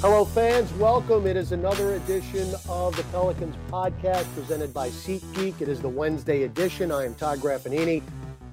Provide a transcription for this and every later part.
Hello, fans. Welcome. It is another edition of the Pelicans podcast presented by SeatGeek. It is the Wednesday edition. I am Todd Graffagnini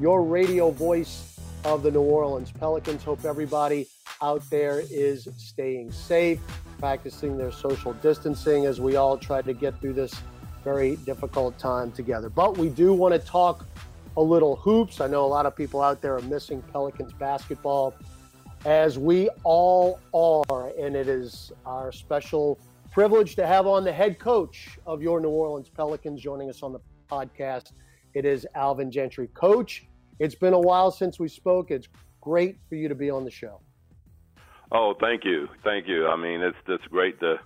your radio voice of the New Orleans Pelicans. Hope everybody out there is staying safe, practicing their social distancing as we all try to get through this very difficult time together. But we do want to talk a little hoops. I know a lot of people out there are missing Pelicans basketball, as we all are. And it is our special privilege to have on the head coach of your New Orleans Pelicans joining us on the podcast. It is Alvin Gentry. Coach, it's been a while since we spoke. It's great for you to be on the show. Oh, thank you. Thank you. I mean, it's it's great to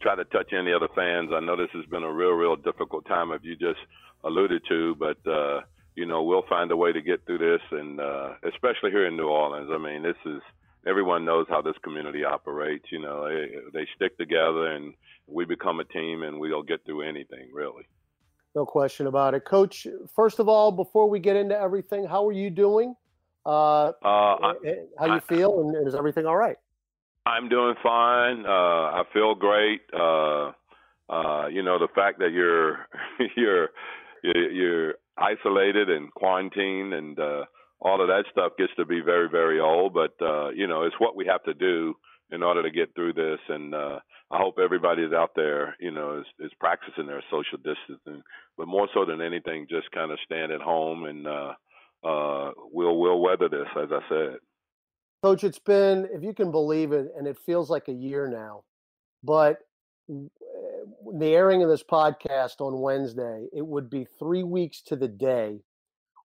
try to touch any other fans. I know this has been a real, real difficult time, as you just alluded to, but, uh, you know, we'll find a way to get through this, and uh, especially here in New Orleans. I mean, this is everyone knows how this community operates. You know, they, they stick together, and we become a team, and we'll get through anything, really. No question about it. Coach, first of all, before we get into everything, how are you doing? Uh, uh, how you feel, and is everything all right? I'm doing fine. Uh, I feel great. Uh, uh, you know, the fact that you're you're you're isolated and quarantined and uh, all of that stuff gets to be very very old. But uh, you know, it's what we have to do in order to get through this. And uh, I hope everybody is out there, you know, is, is practicing their social distancing, but more so than anything, just kind of stand at home and uh, uh, we'll we'll weather this, as I said. Coach, it's been, if you can believe it, and it feels like a year now, but the airing of this podcast on Wednesday, it would be three weeks to the day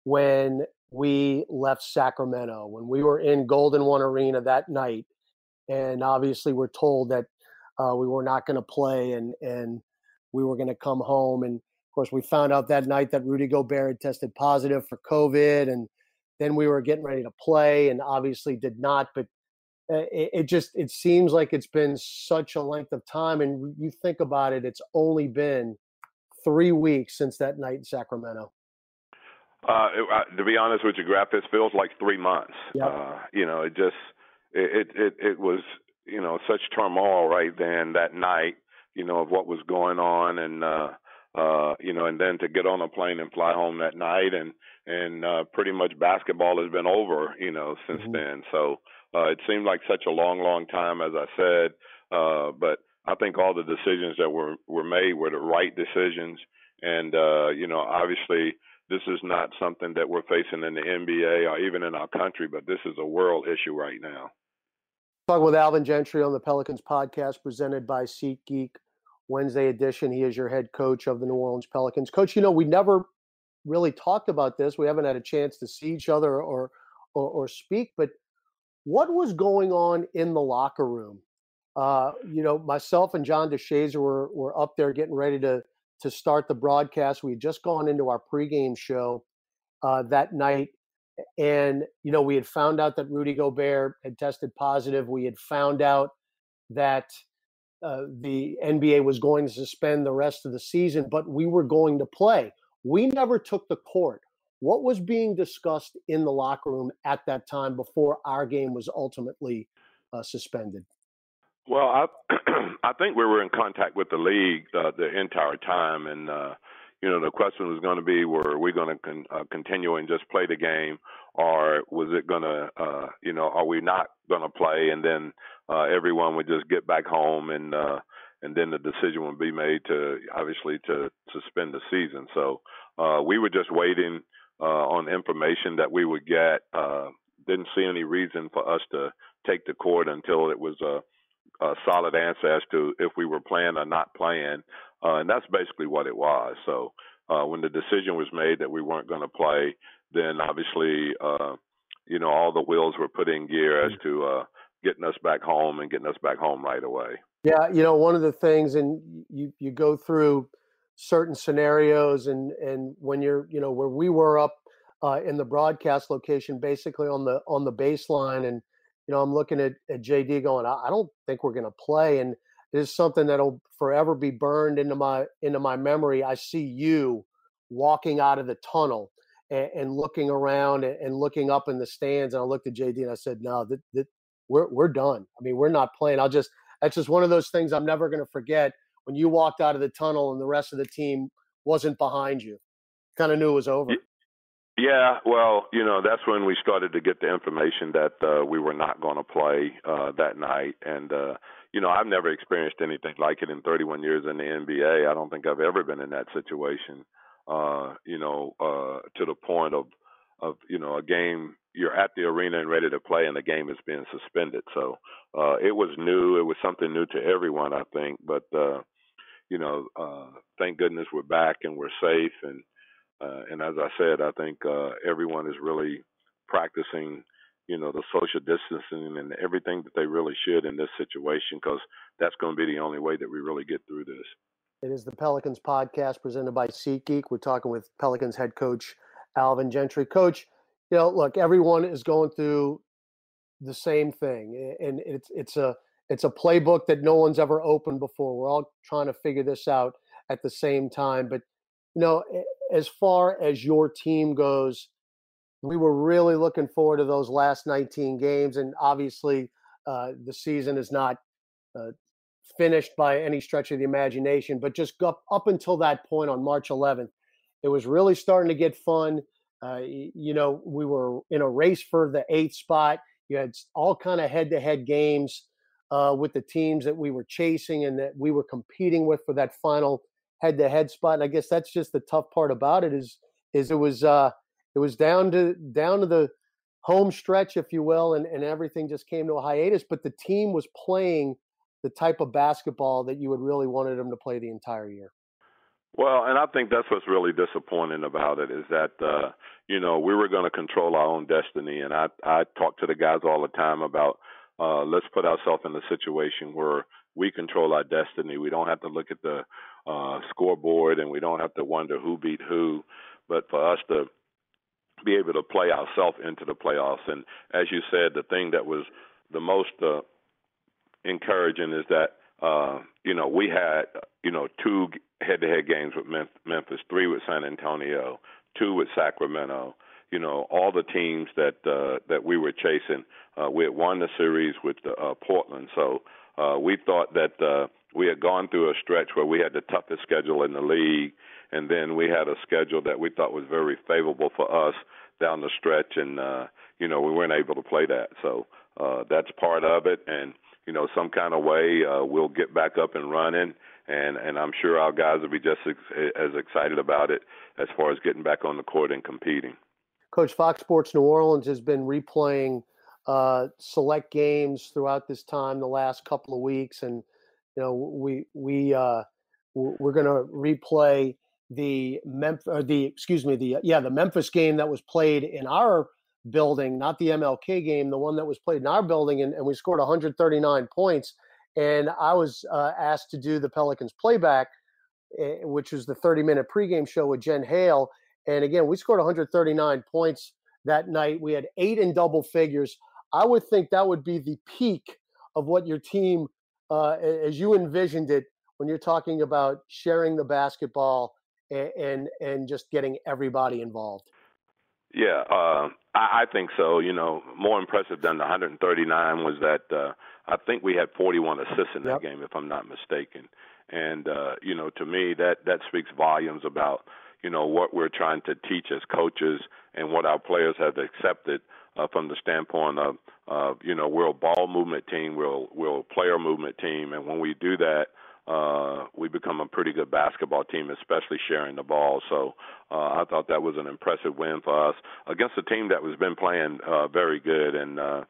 when we left Sacramento, when we were in Golden One Arena that night and obviously we're told that uh, we were not going to play and and we were going to come home and of course we found out that night that Rudy Gobert had tested positive for COVID and then we were getting ready to play and obviously did not but uh, it, it just it seems like it's been such a length of time and you think about it it's only been three weeks since that night in Sacramento. Uh, it, uh, to be honest with you, Graf, it feels like three months. Yep. Uh, you know, it just it, it it was you know such turmoil right then that night you know of what was going on and uh uh you know and then to get on a plane and fly home that night and and uh pretty much basketball has been over you know since mm-hmm. then so uh it seemed like such a long long time as i said uh but i think all the decisions that were were made were the right decisions and uh you know obviously this is not something that we're facing in the NBA or even in our country, but this is a world issue right now. Talking with Alvin Gentry on the Pelicans podcast presented by SeatGeek, Wednesday edition. He is your head coach of the New Orleans Pelicans. Coach, you know, we never really talked about this. We haven't had a chance to see each other or, or, or speak, but what was going on in the locker room? Uh, you know, myself and John DeShazier were, were up there getting ready to to start the broadcast. We had just gone into our pregame show uh, that night, and you know we had found out that Rudy Gobert had tested positive. We had found out that uh, the NBA was going to suspend the rest of the season, but we were going to play. We never took the court. What was being discussed in the locker room at that time before our game was ultimately uh, suspended? Well, I I think we were in contact with the league uh, the entire time, and uh, you know the question was going to be: Were we going to con- uh, continue and just play the game, or was it going to, uh, you know, are we not going to play, and then uh, everyone would just get back home and uh, and then the decision would be made to obviously to suspend the season. So uh, we were just waiting uh, on information that we would get. Uh, didn't see any reason for us to take the court until it was a, a solid answer as to if we were playing or not playing, uh, and that's basically what it was. So uh, when the decision was made that we weren't going to play, then obviously, uh, you know, all the wheels were put in gear as to uh, getting us back home and getting us back home right away. Yeah, you know, one of the things, and you you go through certain scenarios, and and when you're, you know, where we were up uh, in the broadcast location, basically on the on the baseline, and you know, I'm looking at, at JD going, I, I don't think we're going to play, and it is something that'll forever be burned into my into my memory. I see you walking out of the tunnel and, and looking around and, and, looking up in the stands, and I looked at JD and I said, No, that, that we're we're done. I mean, we're not playing. I'll just that's just one of those things I'm never going to forget. When you walked out of the tunnel and the rest of the team wasn't behind you, kind of knew it was over. Yeah, well, you know, that's when we started to get the information that uh, we were not going to play uh, that night, and uh, you know, I've never experienced anything like it in 31 years in the NBA. I don't think I've ever been in that situation. Uh, you know, uh, to the point of of you know a game you're at the arena and ready to play, and the game is being suspended. So uh, it was new. It was something new to everyone, I think. But uh, you know, uh, thank goodness we're back and we're safe. And uh, and as I said, I think uh, everyone is really practicing, you know, the social distancing and everything that they really should in this situation, because that's going to be the only way that we really get through this. It is the Pelicans podcast presented by SeatGeek. We're talking with Pelicans head coach Alvin Gentry. Coach, you know, look, everyone is going through the same thing, and it's it's a it's a playbook that no one's ever opened before. We're all trying to figure this out at the same time. But you know, as far as your team goes, we were really looking forward to those last 19 games, and obviously, uh, the season is not uh, finished by any stretch of the imagination. But just up, up until that point on March 11th, it was really starting to get fun. Uh, you know, we were in a race for the eighth spot. You had all kind of head-to-head games uh, with the teams that we were chasing and that we were competing with for that final head-to-head spot. And I guess that's just the tough part about it is is it was uh, it was down to down to the home stretch, if you will, and, and everything just came to a hiatus. But the team was playing the type of basketball that you would really wanted them to play the entire year. Well, and I think that's what's really disappointing about it is that uh, you know we were going to control our own destiny, and I I talk to the guys all the time about uh, let's put ourselves in a situation where we control our destiny. We don't have to look at the uh, scoreboard, and we don't have to wonder who beat who, but for us to be able to play ourselves into the playoffs. And as you said, the thing that was the most uh, encouraging is that uh, you know, we had, you know, two head-to-head games with Memphis, three with San Antonio, two with Sacramento. You know, all the teams that uh, that we were chasing. Uh, we had won the series with uh, Portland, so uh, we thought that uh, we had gone through a stretch where we had the toughest schedule in the league, and then we had a schedule that we thought was very favorable for us down the stretch, and uh, you know, we weren't able to play that. So uh, that's part of it, and you know, some kind of way uh, we'll get back up and running, and and I'm sure our guys will be just ex- as excited about it as far as getting back on the court and competing. Coach Fox Sports New Orleans has been replaying uh, select games throughout this time, the last couple of weeks, and you know we we uh, we're going to replay the Memphis, the excuse me, the yeah the Memphis game that was played in our building, not the MLK game, the one that was played in our building, and, and we scored 139 points. And I was uh, asked to do the Pelicans playback, eh, which was the 30 minute pregame show with Jen Hale. And again, we scored 139 points that night. We had eight in double figures. I would think that would be the peak of what your team, uh, as you envisioned it, when you're talking about sharing the basketball and, and, and just getting everybody involved. Yeah, uh, I, I think so. You know, more impressive than the 139 was that uh, I think we had 41 assists in that yep. game, if I'm not mistaken. And uh, you know, to me, that that speaks volumes about you know what we're trying to teach as coaches and what our players have accepted uh, from the standpoint of, uh, you know, we're a ball movement team, we're we're a player movement team, and when we do that, uh, we become a pretty good basketball team, especially sharing the ball. So uh, I thought that was an impressive win for us against a team that was been playing uh, very good, and uh,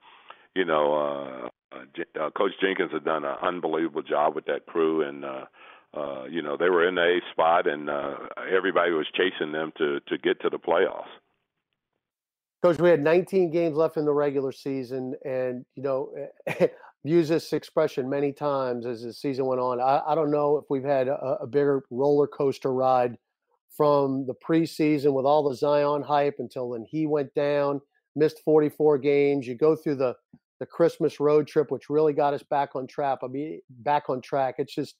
you know, uh, uh, uh, Coach Jenkins had done an unbelievable job with that crew, and uh, uh, you know they were in the eighth spot, and uh, everybody was chasing them to to get to the playoffs. Coach, we had 19 games left in the regular season, and you know, eh, use this expression many times as the season went on. I, I don't know if we've had a, a, bigger roller coaster ride from the preseason with all the Zion hype until then he went down, missed 44 games. You go through the the Christmas road trip, which really got us back on track. I mean, back on track. It's just,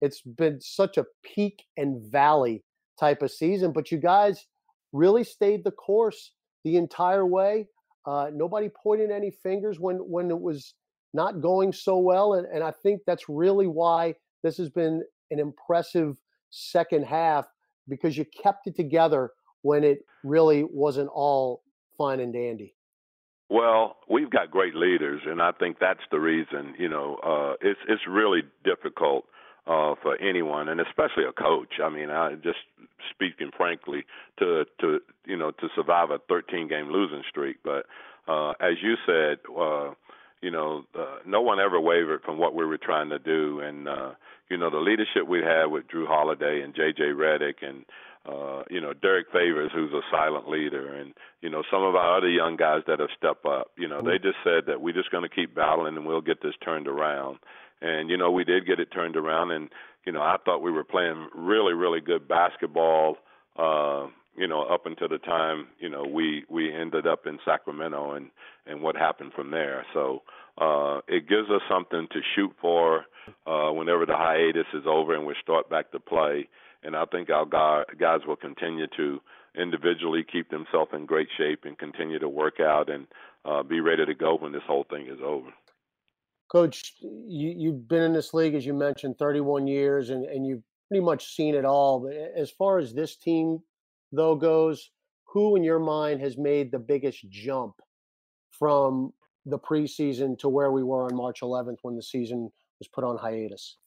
it's been such a peak and valley type of season. But you guys really stayed the course the entire way. Uh, nobody pointed any fingers when when it was not going so well, and, and I think that's really why this has been an impressive second half because you kept it together when it really wasn't all fine and dandy. Well, we've got great leaders, and I think that's the reason. You know, uh, it's it's really difficult uh, for anyone, and especially a coach. I mean, I just speaking frankly to to you know to survive a 13 game losing streak. But uh, as you said, uh, you know, uh, no one ever wavered from what we were trying to do, and uh, you know the leadership we had with Jrue Holiday and J.J. Redick and uh, you know Derrick Favors, who's a silent leader, and you know some of our other young guys that have stepped up. You know, they just said that we're just going to keep battling and we'll get this turned around. And you know, we did get it turned around, and you know, I thought we were playing really, really good basketball. Uh, you know, up until the time you know we we ended up in Sacramento, and and what happened from there. So uh, it gives us something to shoot for uh, whenever the hiatus is over and we start back to play. And I think our guys will continue to individually keep themselves in great shape and continue to work out and uh, be ready to go when this whole thing is over. Coach, you, you've been in this league, as you mentioned, 31 years, and, and you've pretty much seen it all. But as far as this team, though, goes, who in your mind has made the biggest jump from the preseason to where we were on March 11th when the season was put on hiatus?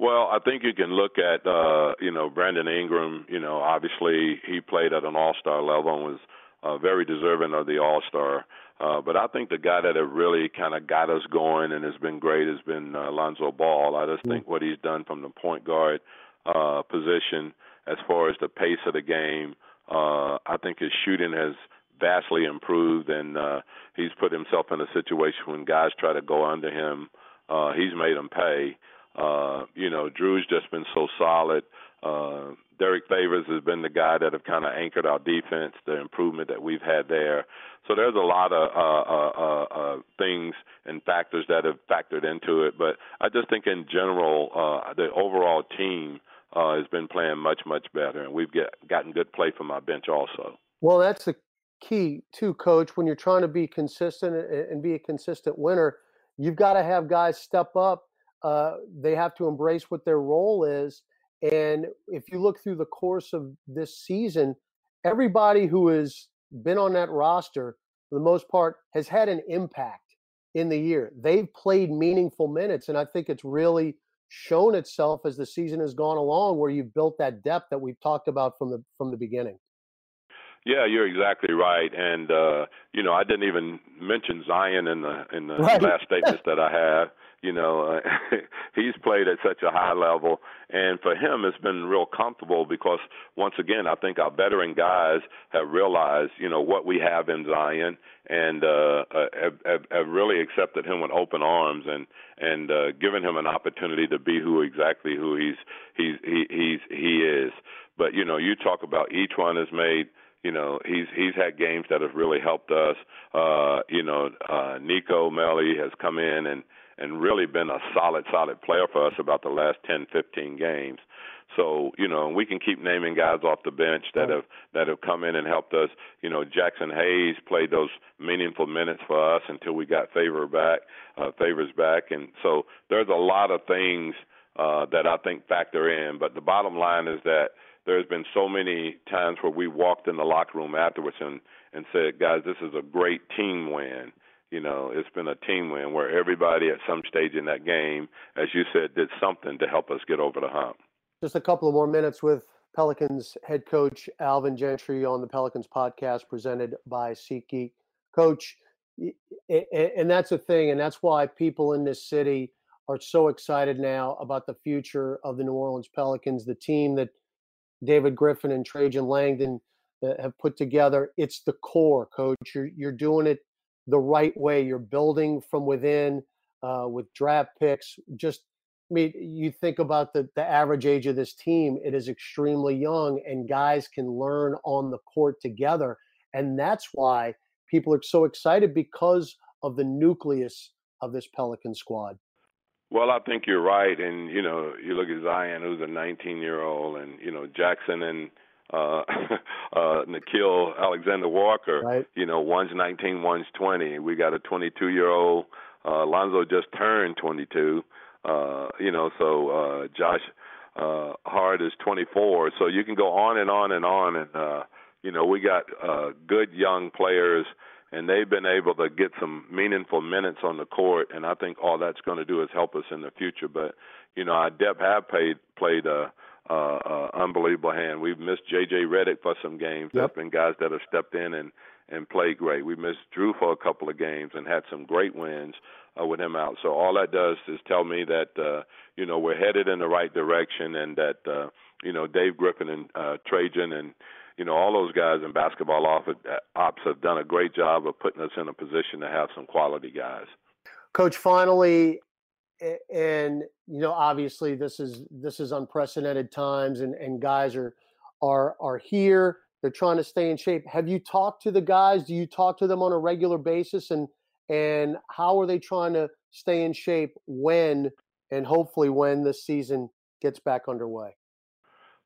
Well, I think you can look at uh, you know Brandon Ingram. You know, obviously he played at an All Star level and was uh, very deserving of the All Star. Uh, but I think the guy that have really kind of got us going and has been great has been uh, Lonzo Ball. I just think what he's done from the point guard uh, position, as far as the pace of the game, uh, I think his shooting has vastly improved, and uh, he's put himself in a situation when guys try to go under him, uh, he's made them pay. Uh, you know, Jrue's just been so solid. Uh, Derrick Favors has been the guy that have kind of anchored our defense, the improvement that we've had there. So there's a lot of uh, uh, uh, uh, things and factors that have factored into it. But I just think in general, uh, the overall team uh, has been playing much, much better, and we've get, gotten good play from our bench also. Well, that's the key too, Coach. When you're trying to be consistent and be a consistent winner, you've got to have guys step up. Uh, they have to embrace what their role is and if you look through the course of this season, everybody who has been on that roster, for the most part, has had an impact in the year. They've played meaningful minutes, and I think it's really shown itself as the season has gone along, where you've built that depth that we've talked about from the from the beginning. Yeah, you're exactly right, and uh, you know I didn't even mention Zion in the in the right. last statements that I have. You know, uh, he's played at such a high level, and for him, it's been real comfortable because once again, I think our veteran guys have realized, you know, what we have in Zion, and uh, uh, have, have, have really accepted him with open arms and and uh, given him an opportunity to be who exactly who he's he's he, he's he is. But you know, you talk about each one has made you know, he's he's had games that have really helped us. Uh, you know, uh, Nico Melli has come in and and really been a solid, solid player for us about the last 10, 15 games. So you know, we can keep naming guys off the bench that have that have come in and helped us. You know, Jaxson Hayes played those meaningful minutes for us until we got Favor back, uh, Favors back, and so there's a lot of things uh, that I think factor in. But the bottom line is that there's been so many times where we walked in the locker room afterwards and and said, guys, this is a great team win. You know, it's been a team win where everybody at some stage in that game, as you said, did something to help us get over the hump. Just a couple of more minutes with Pelicans head coach Alvin Gentry on the Pelicans podcast presented by SeatGeek. Coach, and that's a thing, and that's why people in this city are so excited now about the future of the New Orleans Pelicans, the team that David Griffin and Trajan Langdon uh, have put together. It's the core, coach. You're, you're doing it the right way. You're building from within uh, with draft picks. Just, I mean, you think about the, the average age of this team, it is extremely young, and guys can learn on the court together. And that's why people are so excited because of the nucleus of this Pelican squad. Well, I think you're right, and you know, you look at Zion, who's a 19-year-old, and you know Jackson and uh, uh, Nickeil Alexander Walker. Right. You know, one's 19, one's 20. We got a 22-year-old. Uh, Lonzo just turned 22. Uh, you know, so uh, Josh uh, Hart is 24. So you can go on and on and on, and uh, you know, we got uh, good young players and they've been able to get some meaningful minutes on the court, and I think all that's going to do is help us in the future. But you know, our depth have played played a, a, a unbelievable hand. We've missed J.J. Redick for some games. Yep. There's been guys that have stepped in and and played great. We missed Jrue for a couple of games and had some great wins uh, with him out. So all that does is tell me that uh, you know we're headed in the right direction, and that uh, you know Dave Griffin and uh, Trajan and you know, all those guys in basketball ops have done a great job of putting us in a position to have some quality guys. Coach, finally, and you know, obviously this is this is unprecedented times, and and guys are are are here. They're trying to stay in shape. Have you talked to the guys? Do you talk to them on a regular basis? And and how are they trying to stay in shape when and hopefully when the season gets back underway?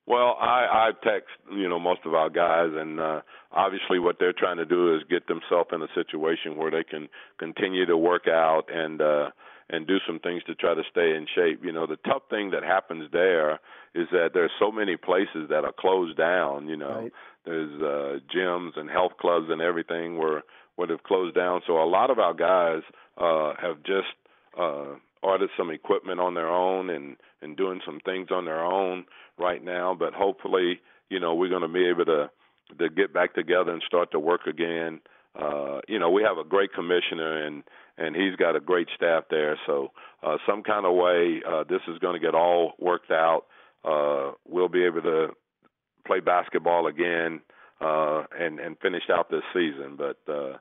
Well, I I text you know most of our guys, and uh, obviously what they're trying to do is get themselves in a situation where they can continue to work out and uh, and do some things to try to stay in shape. You know, the tough thing that happens there is that there's so many places that are closed down. You know, right. there's uh, gyms and health clubs and everything where would have closed down. So a lot of our guys uh, have just uh, ordered some equipment on their own and and doing some things on their own right now. But hopefully, you know, we're going to be able to to get back together and start to work again. Uh, you know, we have a great commissioner and and he's got a great staff there. So uh, some kind of way, uh, this is going to get all worked out. Uh, we'll be able to play basketball again uh, and and finish out this season. But uh,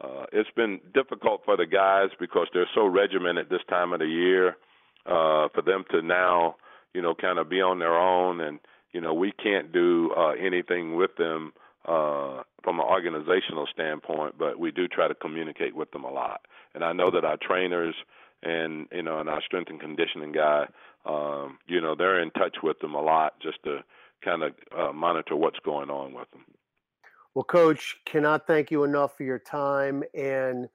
uh, it's been difficult for the guys because they're so regimented this time of the year. Uh, for them to now, you know, kind of be on their own, and you know, we can't do uh, anything with them uh, from an organizational standpoint, but we do try to communicate with them a lot. And I know that our trainers and you know, and our strength and conditioning guy, um, you know, they're in touch with them a lot just to kind of uh, monitor what's going on with them. Well, Coach, cannot thank you enough for your time and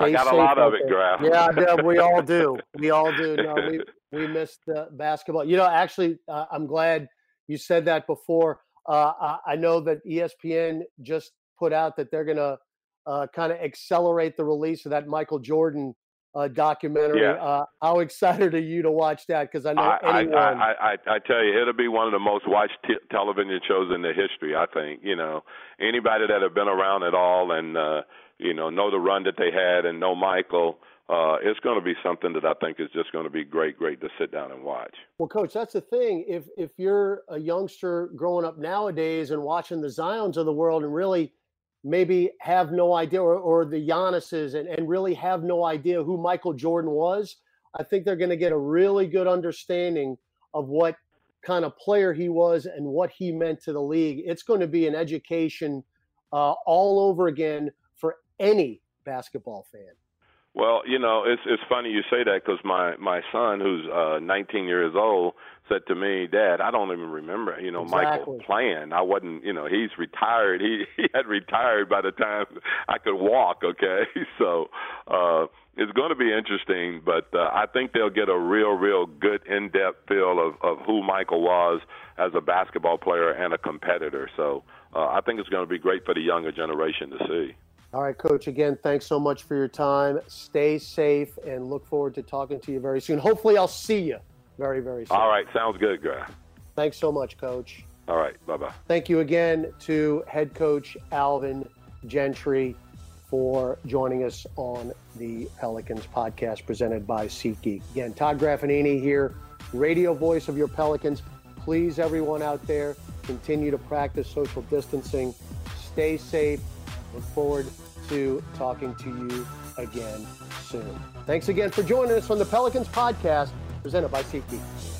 I got a lot of it, Graf. Yeah, yeah, we all do. We all do. No, we we missed uh, basketball. You know, actually, uh, I'm glad you said that before. Uh, I, know that ESPN just put out that they're going to uh, kind of accelerate the release of that Michael Jordan uh, documentary. Yeah. Uh, how excited are you to watch that? Because I know I, anyone. I, I, I, I tell you, it'll be one of the most watched t- television shows in the history. I think. You know, anybody that have been around at all and uh, you know know the run that they had and know Michael. Uh, it's going to be something that I think is just going to be great, great to sit down and watch. Well, coach, that's the thing. If if you're a youngster growing up nowadays and watching the Zions of the world and really maybe have no idea, or, or the Giannis's, and, and really have no idea who Michael Jordan was, I think they're going to get a really good understanding of what kind of player he was and what he meant to the league. It's going to be an education uh, all over again for any basketball fan. Well, you know, it's it's funny you say that because my my son, who's uh 19 years old, said to me, "Dad, I don't even remember, you know, exactly. Michael playing. I wasn't, you know, he's retired. He he had retired by the time I could walk. Okay, so uh it's going to be interesting, but uh, I think they'll get a real, real good in-depth feel of of who Michael was as a basketball player and a competitor. So uh, I think it's going to be great for the younger generation to see. All right, Coach. Again, thanks so much for your time. Stay safe and look forward to talking to you very soon. Hopefully, I'll see you very, very soon. All right, sounds good, Graf. Thanks so much, Coach. All right, bye bye. Thank you again to head coach Alvin Gentry for joining us on the Pelicans podcast presented by SeatGeek. Again, Todd Graffagnini here, radio voice of your Pelicans. Please, everyone out there, continue to practice social distancing. Stay safe. Look forward to talking to you again soon. Thanks again for joining us on the Pelicans podcast presented by SeatGeek.